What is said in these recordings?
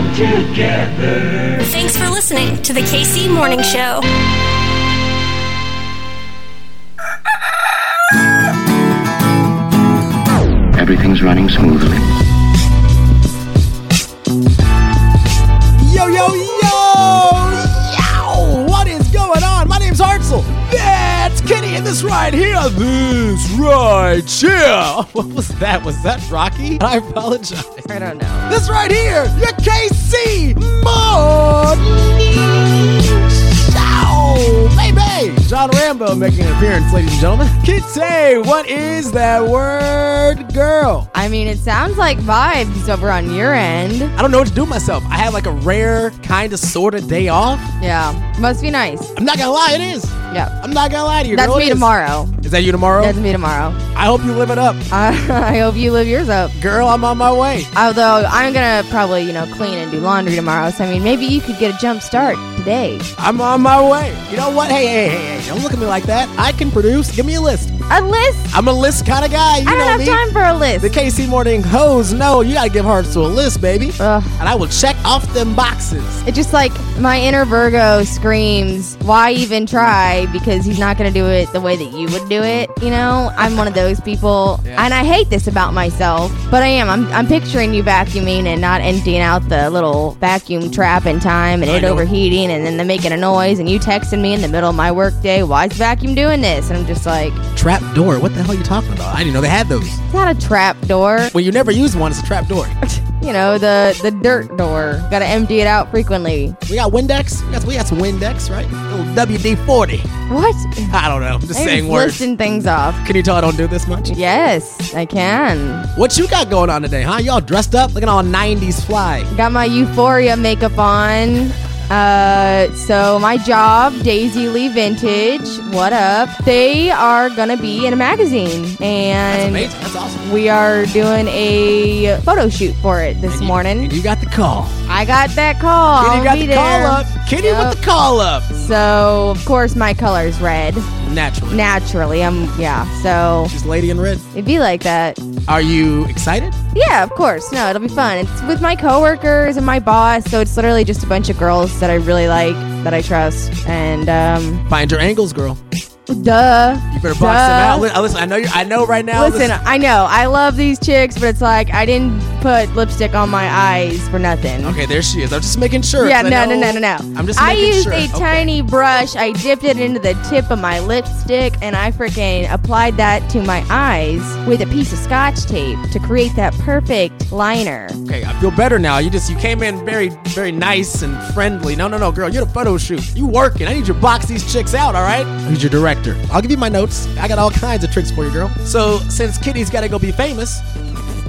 come together. Thanks for listening to the KC Morning Show. Everything's running smoothly. That's Kenny, in this right here, this right here. What was that? Was that Rocky? I apologize. I don't know. This right here, your KC Morning Show, baby. John Rambo making an appearance, ladies and gentlemen. Kitty, what is that word, girl? I mean, it sounds like vibes over on your end. I don't know what to do with myself. I have like a rare, kind of, sort of day off. Yeah, must be nice. I'm not gonna lie, it is. Yeah, I'm not gonna lie to you. that's girl, me is. tomorrow. Is that you tomorrow? That's me tomorrow. I hope you live it up. I, I hope you live yours up. Girl, I'm on my way. Although I'm gonna probably, you know, clean and do laundry tomorrow. So I mean, maybe you could get a jump start today. I'm on my way. You know what? Hey, hey, hey, hey. Don't look at me like that. I can produce. Give me a list. A list? I'm a list kind of guy. You I know don't have me. time for a list. The KC Morning hoes no. you gotta give hearts to a list, baby. Ugh. And I will check off them boxes. It's just like my inner Virgo screams, why even try? Because he's not going to do it the way that you would do it. You know, I'm one of those people. Yeah. And I hate this about myself, but I am. I'm, I'm picturing you vacuuming and not emptying out the little vacuum trap in time and I it know. overheating and then them making a noise and you texting me in the middle of my workday, why is the vacuum doing this? And I'm just like, Trap door. What the hell are you talking about? I didn't know they had those. it's not a trap door. Well, you never use one, it's a trap door. You know, the, the dirt door. Gotta empty it out frequently. We got Windex. We got, we got some Windex, right? Little WD 40. What? I don't know. I'm just I'm saying just words. listing things off. Can you tell I don't do this much? Yes, I can. What you got going on today, huh? Y'all dressed up, looking all 90s fly. Got my Euphoria makeup on. Uh, so my job, Daisy Lee Vintage. What up? They are gonna be in a magazine, That's and amazing. That's awesome. we are doing a photo shoot for it this And you- morning. and you got the call. I got that call. Kitty got the call up. Kitty Yep. with the call up. So of course my color's red. Naturally. Naturally, I'm yeah. So She's lady in red. it'd be like that. Are you excited? Yeah, of course. No, it'll be fun. It's with my coworkers and my boss, so it's literally just a bunch of girls that I really like, that I trust, and um, Find your angles, girl. Duh. You better box Duh. them out. Li- Listen, I know you. I know right now. Listen, I know I love these chicks, but it's like I didn't put lipstick on my eyes for nothing. Okay, there she is. I'm just making sure. Yeah, no, no, no, no, no. I'm just I used sure. a Okay. tiny brush. I dipped it into the tip of my lipstick, and I freaking applied that to my eyes with a piece of scotch tape to create that perfect liner. Okay, I feel better now. You just you came in very very nice and friendly. No, no, no, girl, you're the photo shoot. You working? I need you to box these chicks out. All right? Who's your director? I'll give you my notes. I got all kinds of tricks for you, girl. So since Kitty's got to go be famous.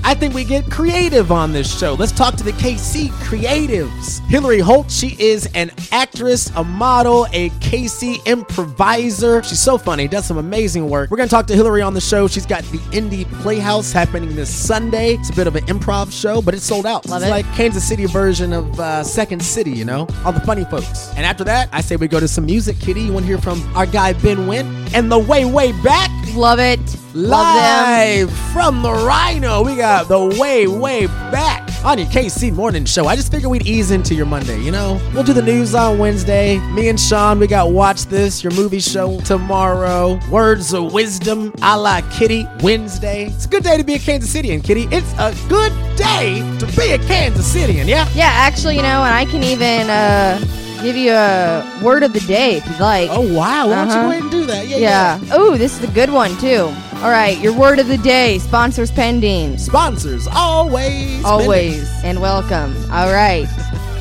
I think we get creative on this show. Let's talk to the KC creatives. Hilari Holt, she is an actress, a model, a KC improviser. She's so funny, does some amazing work. We're gonna talk to Hilari on the show. She's got the Indie Playhouse happening this Sunday. It's a bit of an improv show, but it's sold out. Love it's it. like Kansas City version of uh, Second City, you know? All the funny folks. And after that, I say we go to some music, Kitty. You wanna hear from our guy Ben Wynn? And the way, way back, Love it. Live from the Rhino, we got the way, way back on your KC Morning Show. I just figured we'd ease into your Monday, you know? We'll do the news on Wednesday. Me and Sean, we got Watch This, your movie show tomorrow. Words of Wisdom, a la Kitty, Wednesday. It's a good day to be a Kansas Citian, Kitty. It's a good day to be a Kansas Citian, yeah? Yeah, actually, you know, and I can even uh, give you a word of the day if you'd like. Oh, wow. Why don't you Uh-huh. go ahead and do that? Yeah, yeah. yeah. Oh, this is a good one too. All right, your word of the day. Sponsors pending. Sponsors, always. Always and welcome. All right.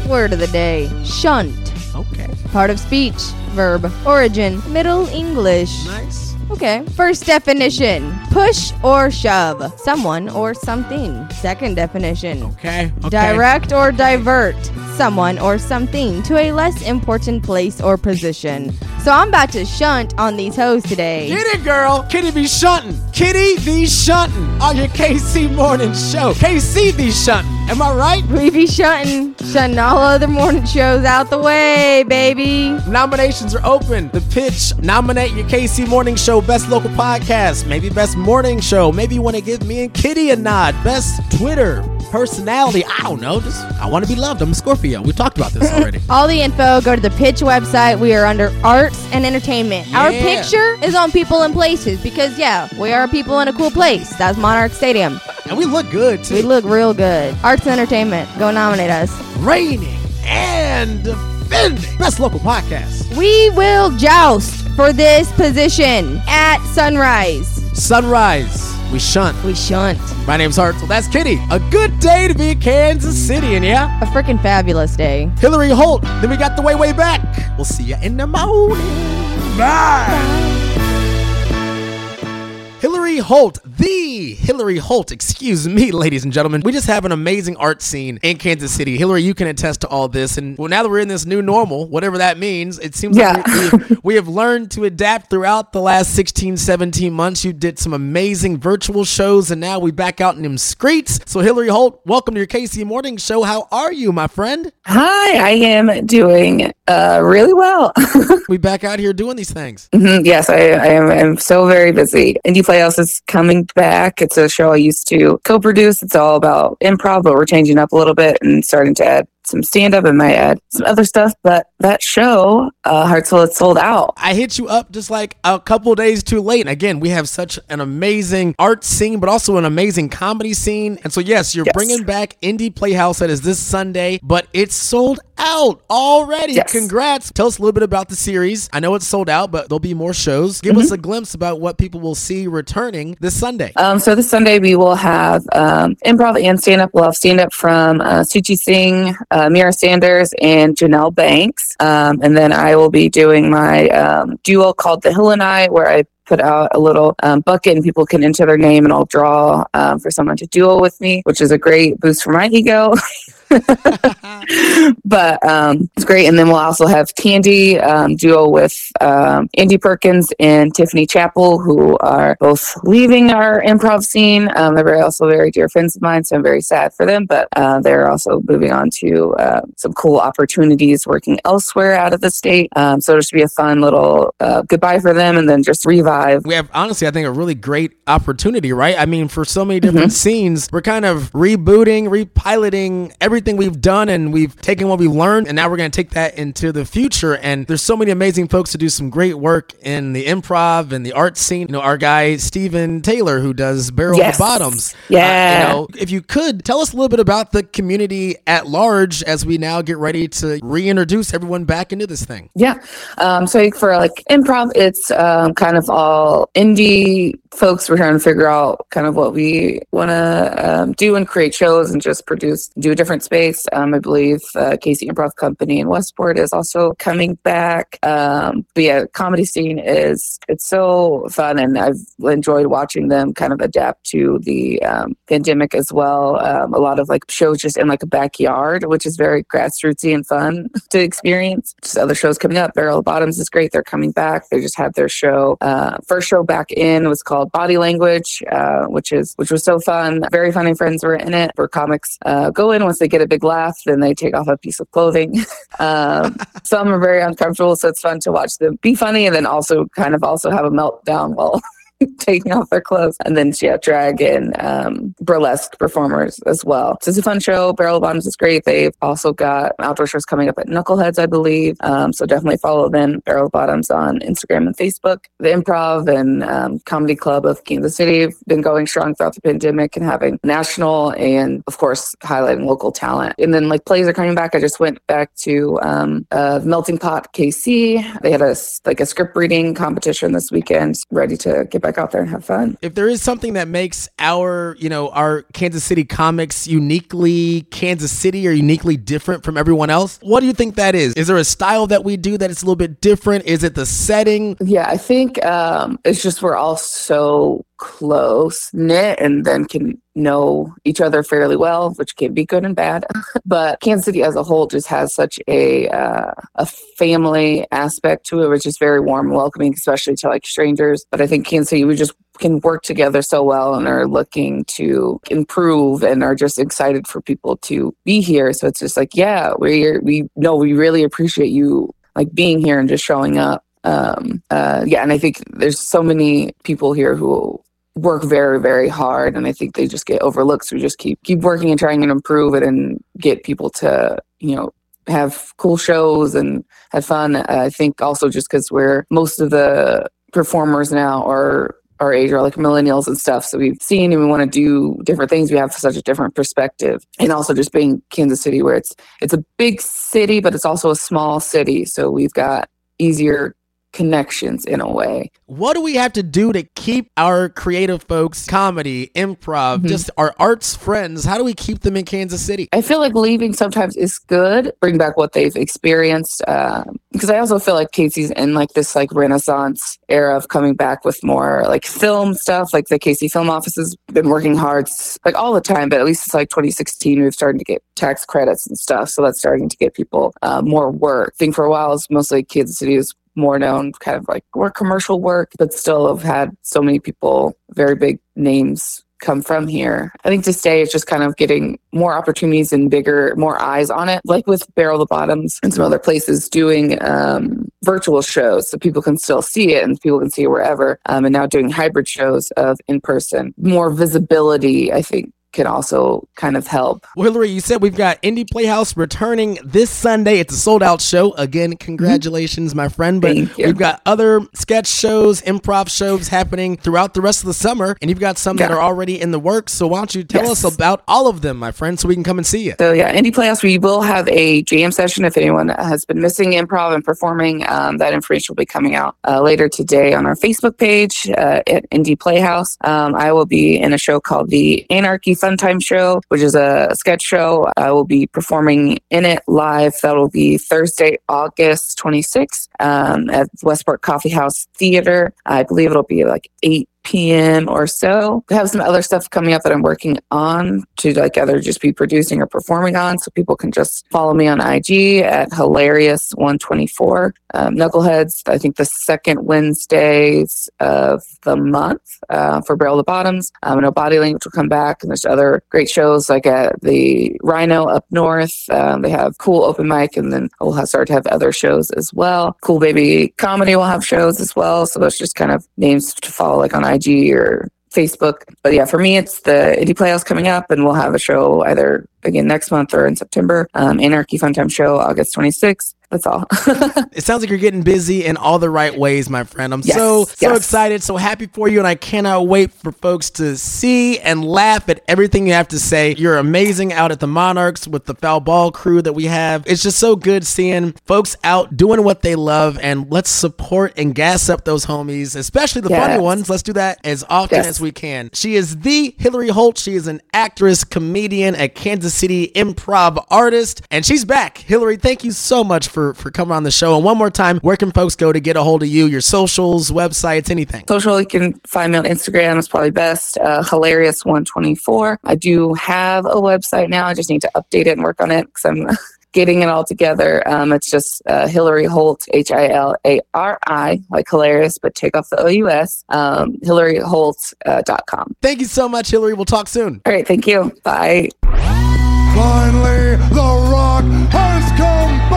Word of the day. Shunt. Okay, Part of speech. Verb. Origin. Middle English. nice. Okay. First definition. Push or shove. Someone or something. Second definition. Okay, okay. Direct or divert someone or something to a less important place or position. So I'm about to shunt on these hoes today. Get it, girl. Kitty be shunting. Kitty be shunting on your KC morning show. KC be shunting. Am I right? We be shunting, shunting all other morning shows out the way, baby. Nominations are open. The pitch nominate your KC Morning Show Best Local Podcast, maybe Best Morning Show. Maybe you want to give me and Kitty a nod. Best Twitter personality. I don't know. Just I want to be loved. I'm a Scorpio. We talked about this already. All the info, go to the pitch website. We are under arts and entertainment. Our picture is on people and places because, yeah, we are people in a cool place. That's Monarch Stadium. and we look good too. We look real good. Arts and entertainment. Go nominate us. reigning and defending best local podcast. We will joust for this position at sunrise. Sunrise. We shunt. We shunt. My name's Hartzell. That's Kitty. A good day to be in Kansas City, and yeah, A freaking fabulous day. Hilari Holt. Then we got the way way back. We'll see you in the morning. Bye. Hilari Holt, the Hilari Holt, excuse me, ladies and gentlemen. We just have an amazing art scene in Kansas City. Hilari, you can attest to all this. And well, now that we're in this new normal, whatever that means, it seems Yeah. like we, we, we have learned to adapt throughout the last 16, 17 months. You did some amazing virtual shows, and now we back out in them streets. So, Hilari Holt, welcome to your KC Morning Show. How are you, my friend? Hi, I am doing uh, really well. We back out here doing these things. Mhm, yes, I, I am I'm so very busy. Indie Playhouse is coming back. It's a show I used to co-produce. It's all about improv, but we're changing up a little bit and starting to add some stand-up and my add some other stuff. But that show, uh, Heartsville, it's sold out. I hit you up just like a couple days too late. And again, we have such an amazing art scene, but also an amazing comedy scene. And so, yes, you're Yes. bringing back Indie Playhouse that is this Sunday, but it's sold out already. Yes. Congrats. Tell us a little bit about the series. I know it's sold out, but there'll be more shows. Give Mm-hmm. us a glimpse about what people will see returning this Sunday. Um, so this Sunday we will have um, improv and stand up. We'll have stand up from uh, Suchi Singh, uh, Mira Sanders, and Janelle Banks. Um, and then I will be doing my um, duo called The Hill and I, where I put out a little um, bucket and people can enter their name and I'll draw um, for someone to duel with me, which is a great boost for my ego. but um, it's great. And then we'll also have Tandy um, duo with um, Andy Perkins and Tiffany Chappell, who are both leaving our improv scene. Um, they're very, also very dear friends of mine, so I'm very sad for them. But uh, they're also moving on to uh, some cool opportunities working elsewhere out of the state. Um, so it'll just be a fun little uh, goodbye for them, and then just revive. We have honestly i think a really great opportunity right? I mean for so many different scenes we're kind of rebooting repiloting everything we've done and we've taken what we learned and now we're going to take that into the future. And there's so many amazing folks to do some great work in the improv and the art scene. You know our guy Steven taylor who does barrel Yes. the bottoms. Uh, Yeah. you know if you could tell us a little bit about the community at large as we now get ready to reintroduce everyone back into this thing. Yeah. Um, so for like improv, it's um, kind of all indie folks. We're trying to figure out kind of what we want to um, do and create shows and just produce, do a different space. Um, I believe uh, KC Improv Company in Westport is also coming back. Um, but yeah, comedy scene is it's so fun, and I've enjoyed watching them kind of adapt to the um, pandemic as well. Um, a lot of like shows just in like a backyard, which is very grassrootsy and fun to experience. Just other shows coming up. Barrel Bottoms is great. They're coming back. They just had their show. Uh, first show back in was called Body Language, uh, which is which was so fun. Very funny friends were in it. For comics, uh, go in once they get a big laugh, then they take off a piece of clothing. um, some are very uncomfortable, so it's fun to watch them be funny and then also kind of also have a meltdown while taking off their clothes. And then yeah drag and um, burlesque performers as well. So it's a fun show. Barrel bottoms is great. They've also got outdoor shows coming up at knuckleheads i believe. Um, so definitely follow them. Barrel bottoms on instagram and facebook. The improv and um, comedy club of kansas city have been going strong throughout the pandemic and having national and of course highlighting local talent. And then like plays are coming back. I just went back to um, uh, melting pot kc they had a like a script reading competition this weekend ready to get back out there and have fun. If there is something that makes our you know our kansas city comics uniquely kansas city or uniquely different from everyone else what do you think that is? Is there a style that we do that is a little bit different? Is it the setting? Yeah, I think um, it's just we're all so close knit and then can know each other fairly well, which can be good and bad. but Kansas City as a whole just has such a uh, a family aspect to it, which is very warm and welcoming, especially to like strangers. But I think Kansas City we just can work together so well and are looking to improve and are just excited for people to be here. So it's just like, yeah, we we know we really appreciate you like being here and just showing up um uh yeah and i think there's so many people here who work very very hard and i think they just get overlooked so we just keep keep working and trying to improve it and get people to you know have cool shows and have fun. I think also just because we're most of the performers now are our age are like millennials and stuff so we've seen and we want to do different things. We have such a different perspective. And also just being kansas city where it's it's a big city but it's also a small city so we've got easier connections in a way. What do we have to do to keep our creative folks, comedy, improv, mm-hmm. just our arts friends? How do we keep them in Kansas City? I feel like leaving sometimes is good, bring back what they've experienced. Because I also feel like Casey's in like this like renaissance era of coming back with more like film stuff. Like the KC Film Office has been working hard like all the time, but at least it's like 2016 we've started to get tax credits and stuff. So that's starting to get people uh, more work. I think for a while it's mostly Kansas City was more known kind of like more commercial work, but still have had so many people, very big names come from here. I think to stay is just kind of getting more opportunities and bigger, more eyes on it, like with Barrel the Bottoms and some other places doing um, virtual shows so people can still see it and people can see it wherever. Um, and now doing hybrid shows of in person, more visibility, I think, can also kind of help. Well, Hilari, you said we've got Indie Playhouse returning this Sunday. It's a sold out show. Again, congratulations, mm-hmm. my friend. But we've got other sketch shows, improv shows happening throughout the rest of the summer, and you've got some yeah. that are already in the works. So why don't you tell yes. us about all of them, my friend, so we can come and see you? So, yeah, Indie Playhouse, we will have a jam session if anyone has been missing improv and performing. Um, that information will be coming out uh, later today on our Facebook page uh, at Indie Playhouse. Um, I will be in a show called The Anarchy Fun Time Show, which is a sketch show. I will be performing in it live. That will be Thursday, August 26th um, at Westport Coffee House Theater. I believe it'll be like 8 p.m. or so. I have some other stuff coming up that I'm working on to like either just be producing or performing on. So people can just follow me on IG at hilarious124. Um, Knuckleheads, I think the second Wednesdays of the month uh, for Barrel the Bottoms. Um, I know Body Language will come back, and there's other great shows like at the Rhino up north. Um, they have cool open mic, and then we'll have start to have other shows as well. Cool Baby Comedy will have shows as well. So those just kind of names to follow like on IG or Facebook. But yeah, for me, it's the Indie Playhouse coming up, and we'll have a show either again next month or in September. Um, Anarchy Funtime Show, August 26th. That's all. it sounds like you're getting busy in all the right ways, my friend. I'm yes, so so yes. excited, so happy for you, and I cannot wait for folks to see and laugh at everything you have to say. You're amazing out at the Monarchs with the foul ball crew that we have. It's just so good seeing folks out doing what they love, and let's support and gas up those homies, especially the yes. funny ones. Let's do that as often as we can. She is the Hilari Holt. She is an actress, comedian, a Kansas City improv artist, and she's back. Hilari, thank you so much for for for coming on the show. And one more time, where can folks go to get a hold of you? Your socials, websites, anything. Social, you can find me on Instagram. It's probably best. Uh, hilarious one twenty four. I do have a website now. I just need to update it and work on it because I'm. getting it all together. Um, it's just uh, Hilari Holt, H I L A R I, like hilarious, but take off the O U S, um, HilariHolt.com. Uh, thank you so much, Hilari. We'll talk soon. All right. Thank you. Bye. Finally, The Rock has come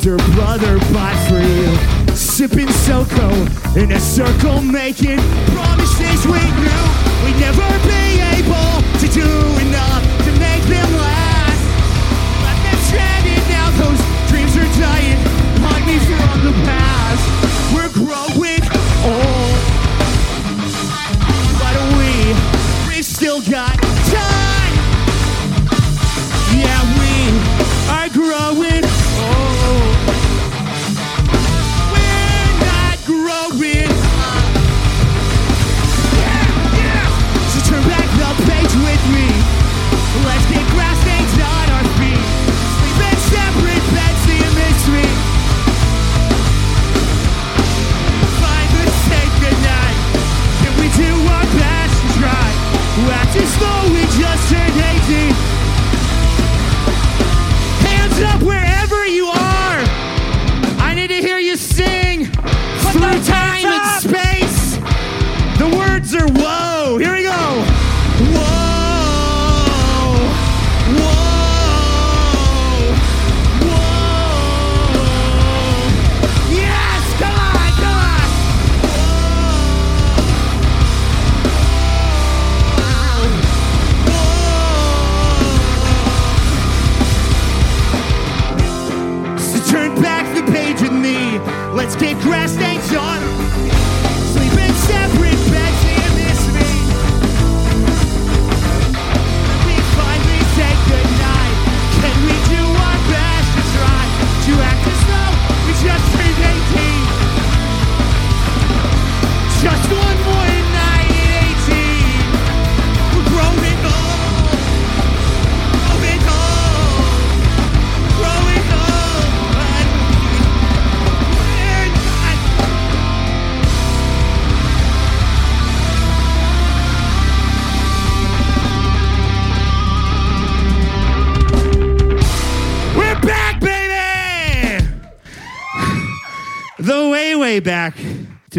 older brother bought for you. Sipping SoCo in a circle, making promises we knew we'd never be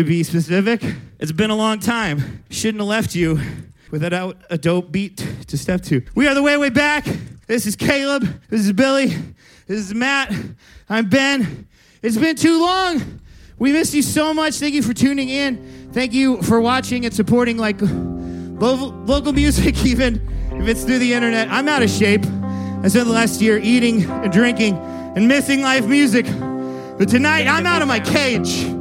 to be specific. It's been a long time. Shouldn't have left you without a dope beat to step to. We are the way, way back. This is Caleb. This is Billy. This is Matt. I'm Ben. It's been too long. We miss you so much. Thank you for tuning in. Thank you for watching and supporting like local, local music, even if it's through the internet. I'm out of shape. I spent the last year eating and drinking and missing live music. But tonight, I'm out of my cage.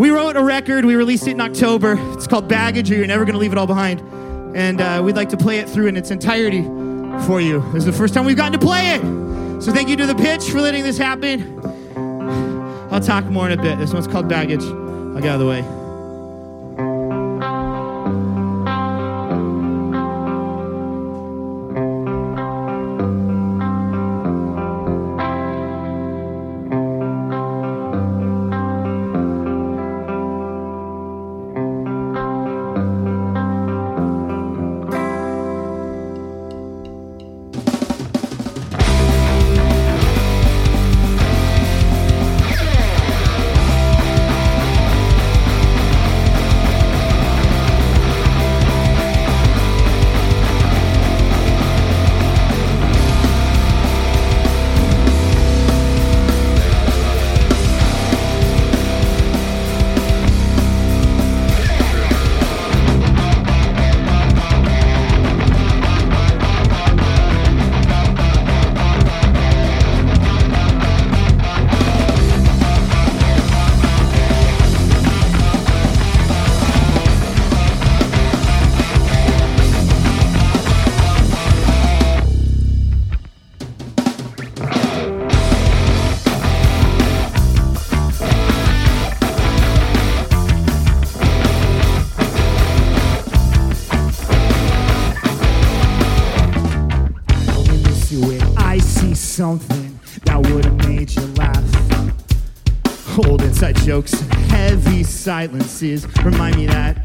We wrote a record. We released it in October. It's called Baggage, or You're Never Gonna Leave It All Behind. And uh, we'd like to play it through in its entirety for you. This is the first time we've gotten to play it. So thank you to the pitch for letting this happen. I'll talk more in a bit. This one's called Baggage. I'll get out of the way. Silences remind me that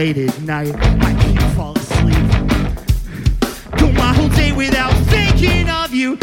late at night. I can't fall asleep. Go my whole day without thinking of you.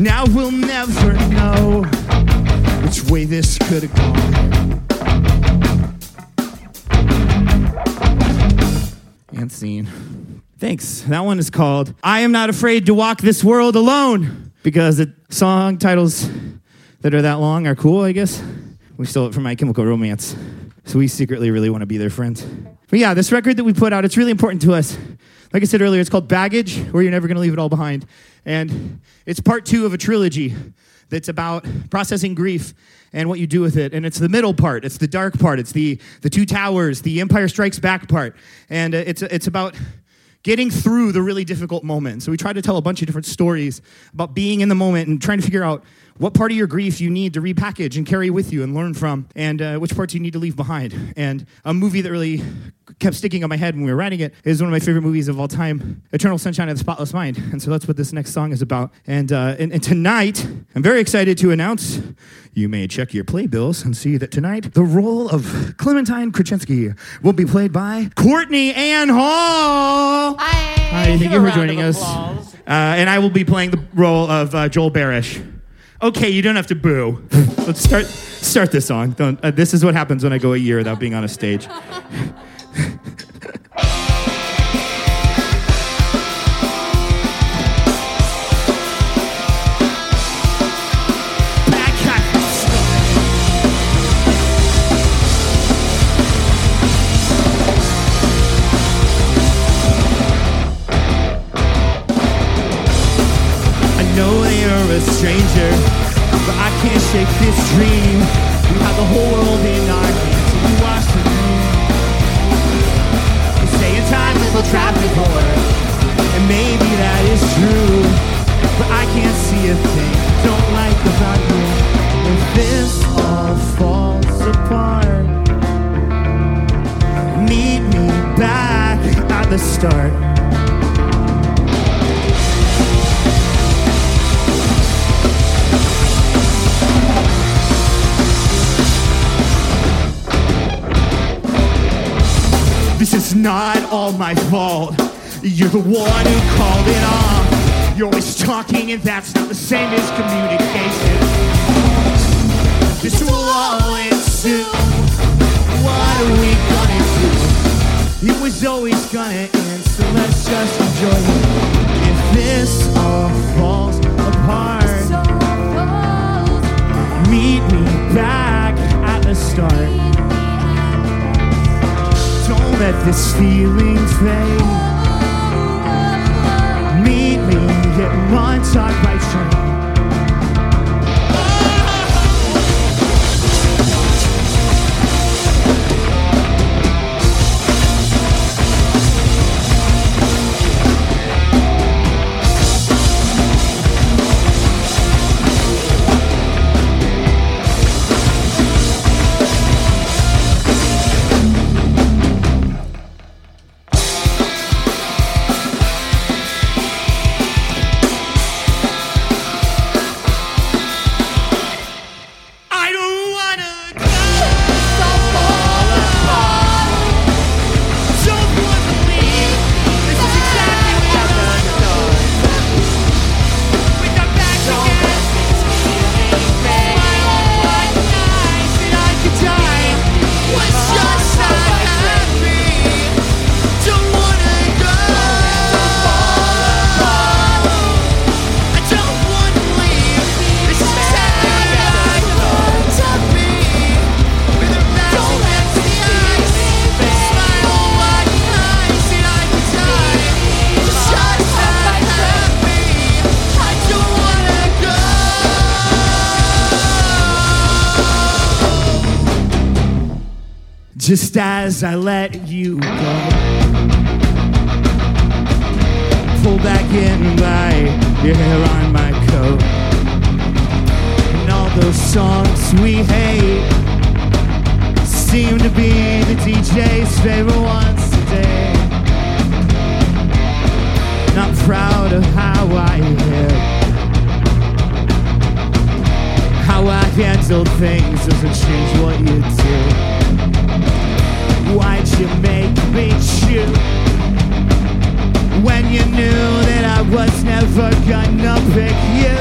Now we'll never know which way this could have gone. And scene. Thanks. That one is called I Am Not Afraid to Walk This World Alone because the song titles that are that long are cool, I guess. We stole it from My Chemical Romance. So we secretly really want to be their friends. But yeah, this record that we put out, it's really important to us. Like I said earlier, it's called Baggage, where you're never going to leave it all behind. And it's part two of a trilogy that's about processing grief and what you do with it. And it's the middle part, it's the dark part, it's the, the two towers, the Empire Strikes Back part. And uh, it's, it's about getting through the really difficult moments. So we try to tell a bunch of different stories about being in the moment and trying to figure out what part of your grief you need to repackage and carry with you and learn from, and uh, which parts you need to leave behind. And a movie that really kept sticking on my head when we were writing it is one of my favorite movies of all time, Eternal Sunshine of the Spotless Mind. And so that's what this next song is about. And, uh, and, and tonight, I'm very excited to announce you may check your playbills and see that tonight the role of Clementine Kruczynski will be played by Courtney Ann Hall. Hi. Hi, thank you for joining us. Uh, and I will be playing the role of uh, Joel Barish. Okay, you don't have to boo. Let's start start this song. Don't, uh, this is what happens when I go a year without being on a stage. I this dream. The one who called it off. You're always talking, and that's not the same as communication. This will all ensue. What are we gonna do? It was always gonna end, so let's just enjoy it. If this all falls apart, meet me back at the start. Don't let this feeling fade. Me at just as I let you go. Pull back in by your hair on my coat. And all those songs we hate seem to be the DJ's favorite ones today. Not proud of how I hit. How I handled things doesn't change what you do. Why'd you make me choose when you knew that I was never gonna pick you?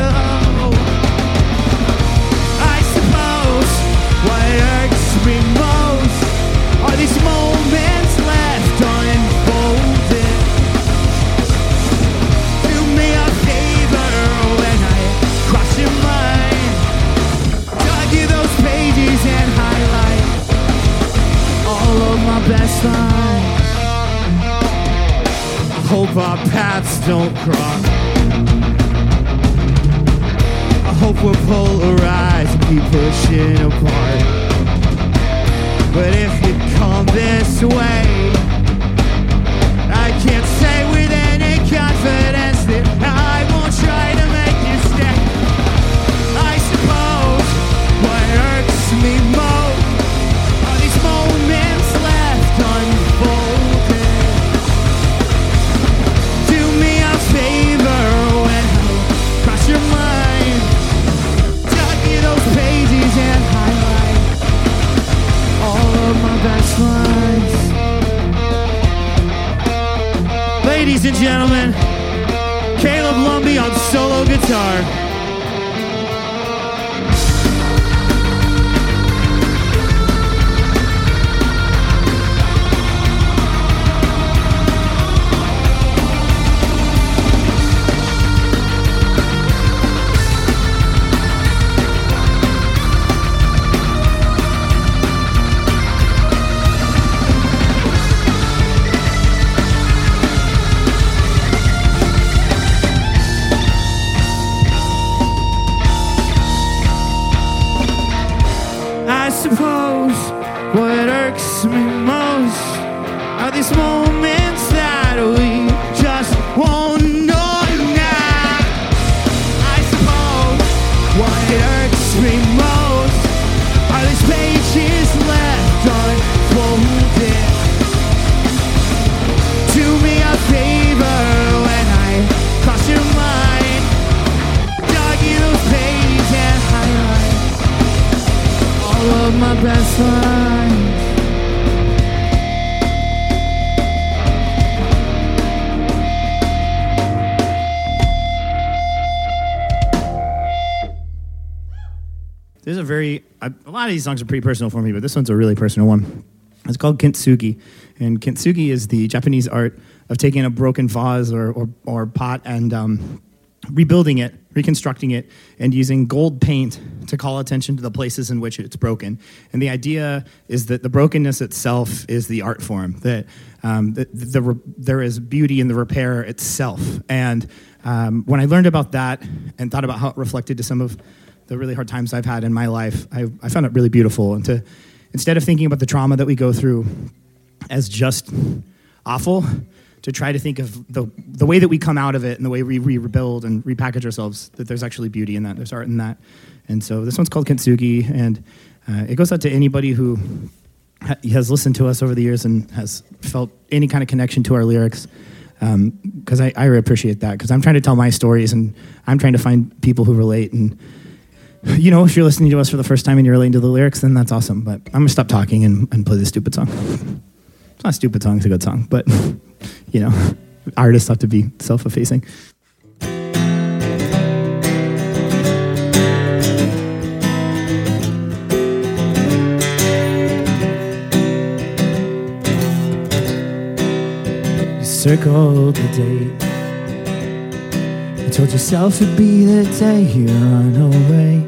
I suppose what hurts me most are these moments best lines. Hope our paths don't cross. I hope we're polarized and keep pushing apart. But if you come this way, I can't say with any confidence Ladies and gentlemen, Caleb Lumby on solo guitar. Suppose what irks me most are these moments There's a very a, lot of these songs are pretty personal for me, but this one's a really personal one. It's called kintsugi, and kintsugi is the Japanese art of taking a broken vase or or, or pot and um, rebuilding it, reconstructing it, and using gold paint to call attention to the places in which it's broken. And the idea is that the brokenness itself is the art form. That um, the, the, the, there is beauty in the repair itself. And um, when I learned about that and thought about how it reflected to some of the really hard times I've had in my life, I, I found it really beautiful. And to instead of thinking about the trauma that we go through as just awful, to try to think of the, the way that we come out of it and the way we, we rebuild and repackage ourselves, that there's actually beauty in that, there's art in that. And so this one's called Kintsugi, and uh, it goes out to anybody who ha- has listened to us over the years and has felt any kind of connection to our lyrics. Because I, I really appreciate that, because I'm trying to tell my stories and I'm trying to find people who relate. And, you know, if you're listening to us for the first time and you're relating to the lyrics, then that's awesome. But I'm going to stop talking and, and play this stupid song. It's not a stupid song, it's a good song, but, you know, artists have to be self effacing. You circled the date. You told yourself it'd be the day you run away.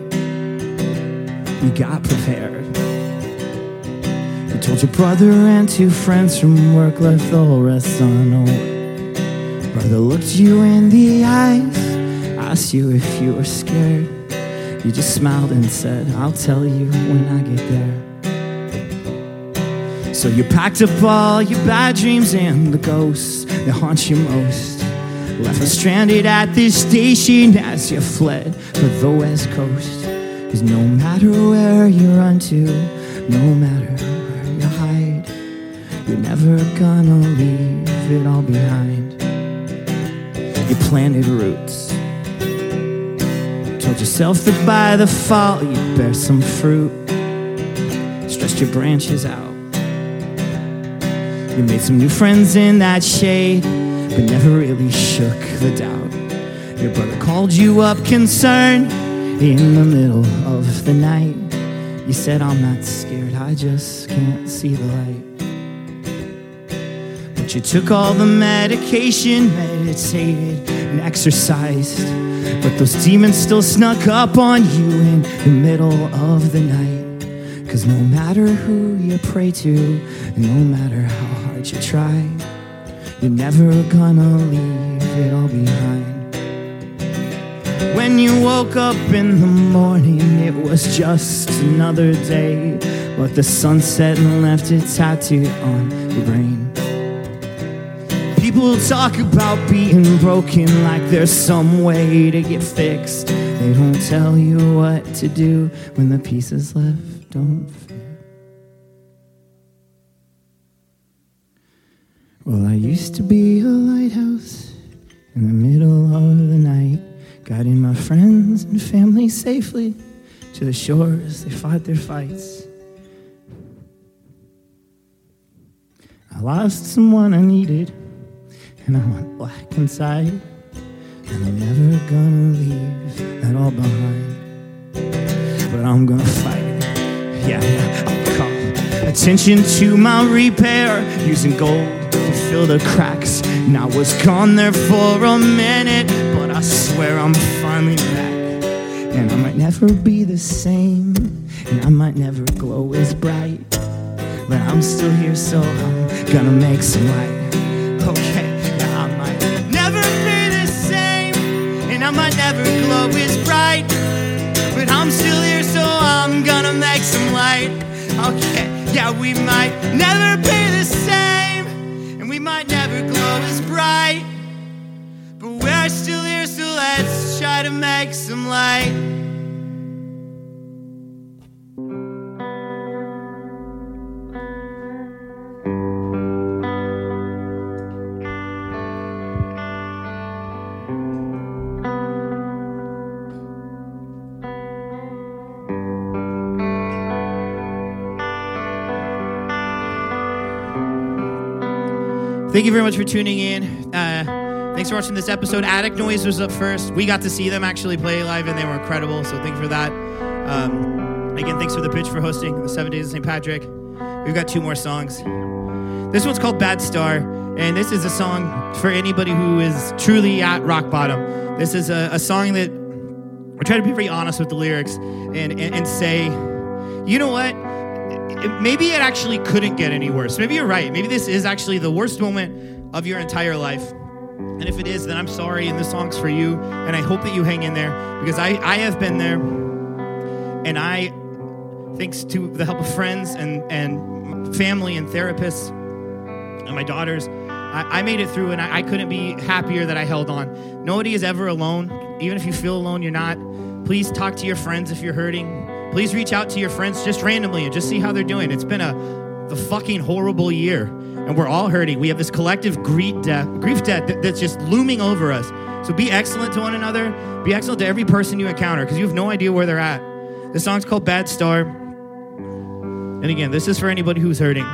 You got prepared. Told your brother and two friends from work left the whole rest unknown. Brother looked you in the eyes, asked you if you were scared. You just smiled and said, I'll tell you when I get there. So you packed up all your bad dreams and the ghosts that haunt you most. Left us stranded at this station as you fled for the west coast. Cause no matter where you run to, no matter you're never gonna leave it all behind. You planted roots. Told yourself that by the fall you'd bear some fruit. Stretched your branches out. You made some new friends in that shade, but never really shook the doubt. Your brother called you up concerned in the middle of the night. You said, I'm not scared, I just can't see the light. You took all the medication, meditated, and exercised. But those demons still snuck up on you in the middle of the night. Cause no matter who you pray to, no matter how hard you try, you're never gonna leave it all behind. When you woke up in the morning, it was just another day. But the sunset and left it tattooed on your brain. People talk about being broken like there's some way to get fixed. They don't tell you what to do when the pieces left don't fit. Well, I used to be a lighthouse in the middle of the night, guiding my friends and family safely to the shores. They fought their fights. I lost someone I needed, and I went black inside. And I'm never gonna leave that all behind. But I'm gonna fight yeah, I'll call attention to my repair using gold to fill the cracks. And I was gone there for a minute, but I swear I'm finally back. And I might never be the same, and I might never glow as bright. But I'm still here, so I'm gonna make some light. Glow as bright. But I'm still here, so I'm gonna make some light. Okay, yeah, we might never be the same, and we might never glow as bright. But we're still here, so let's try to make some light. Thank you very much for tuning in. Uh, thanks for watching this episode. Attic Noise was up first. We got to see them actually play live, and they were incredible. So thank you for that. Um, again, thanks for the pitch for hosting the Seven Days of St. Patrick. We've got two more songs. This one's called Bad Star, and this is a song for anybody who is truly at rock bottom. This is a, a song that I try to be very honest with the lyrics and, and, and say, you know what? Maybe it actually couldn't get any worse. Maybe you're right. Maybe this is actually the worst moment of your entire life. And if it is, then I'm sorry, and this song's for you. And I hope that you hang in there because I, I have been there. And I, thanks to the help of friends and, and family and therapists and my daughters, I, I made it through and I, I couldn't be happier that I held on. Nobody is ever alone. Even if you feel alone, you're not. Please talk to your friends if you're hurting. Please reach out to your friends just randomly and just see how they're doing. It's been a the fucking horrible year, and we're all hurting. We have this collective grief death, grief debt that- that's just looming over us. So be excellent to one another. Be excellent to every person you encounter because you have no idea where they're at. The song's called Bad Star. And again, this is for anybody who's hurting.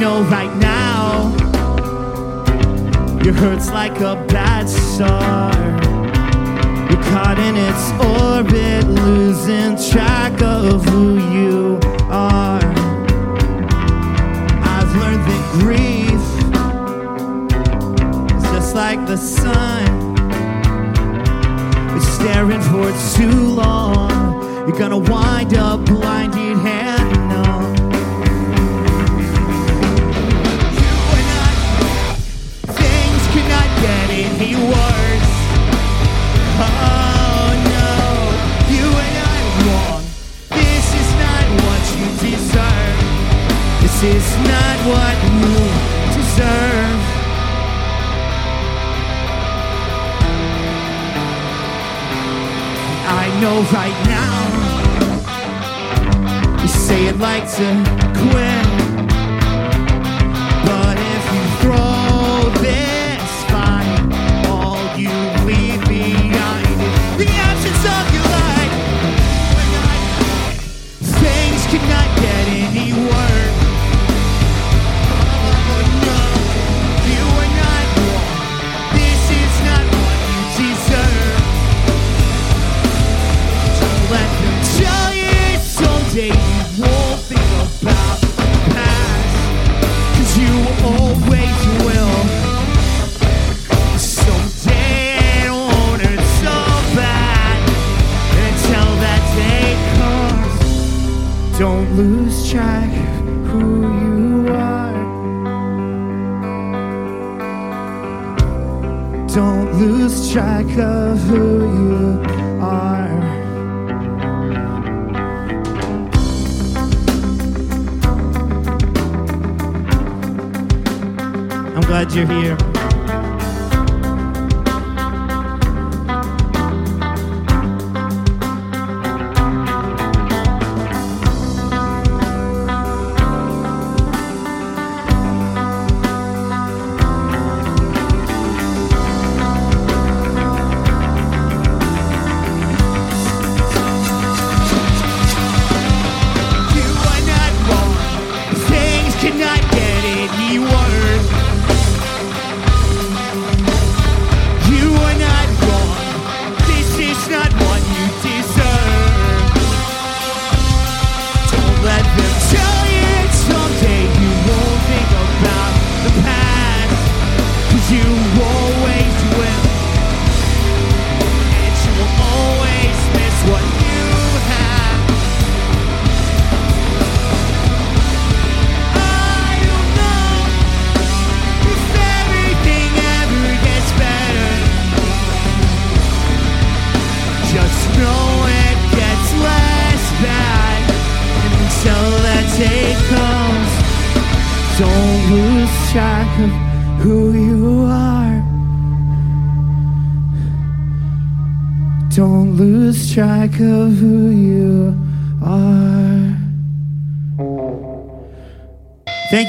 Know right now your hurt's like a bad star. You're caught in its orbit, losing track of who you are. I've learned that grief is just like the sun. It's staring for too long. You're gonna wind up blinded and It's is not what you deserve. I know right now you say you'd like to quit.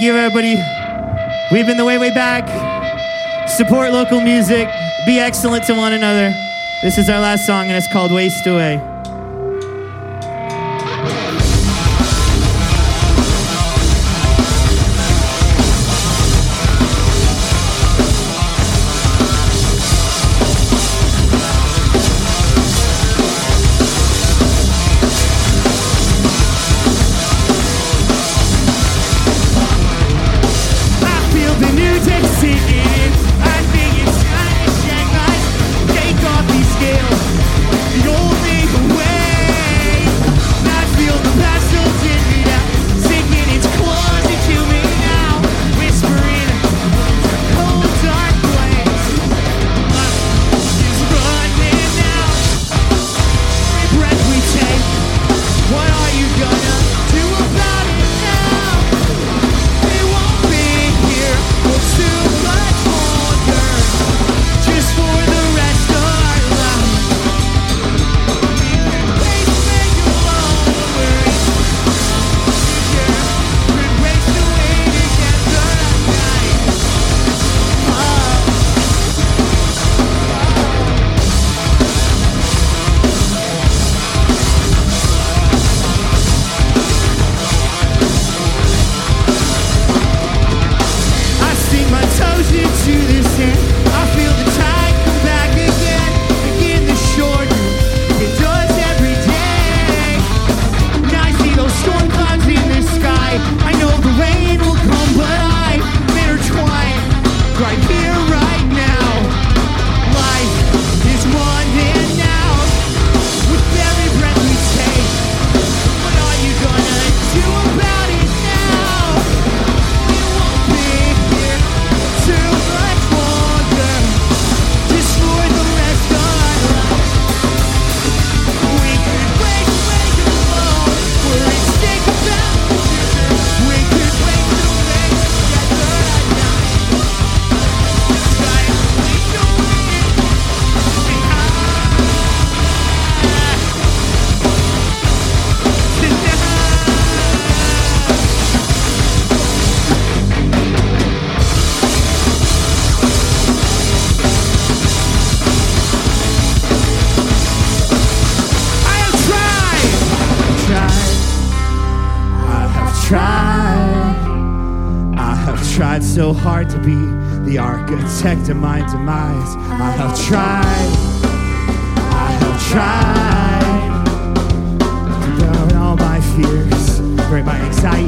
Thank you, everybody. We've been the way, way back. Support local music. Be excellent to one another. This is our last song, and it's called Waste Away. My anxiety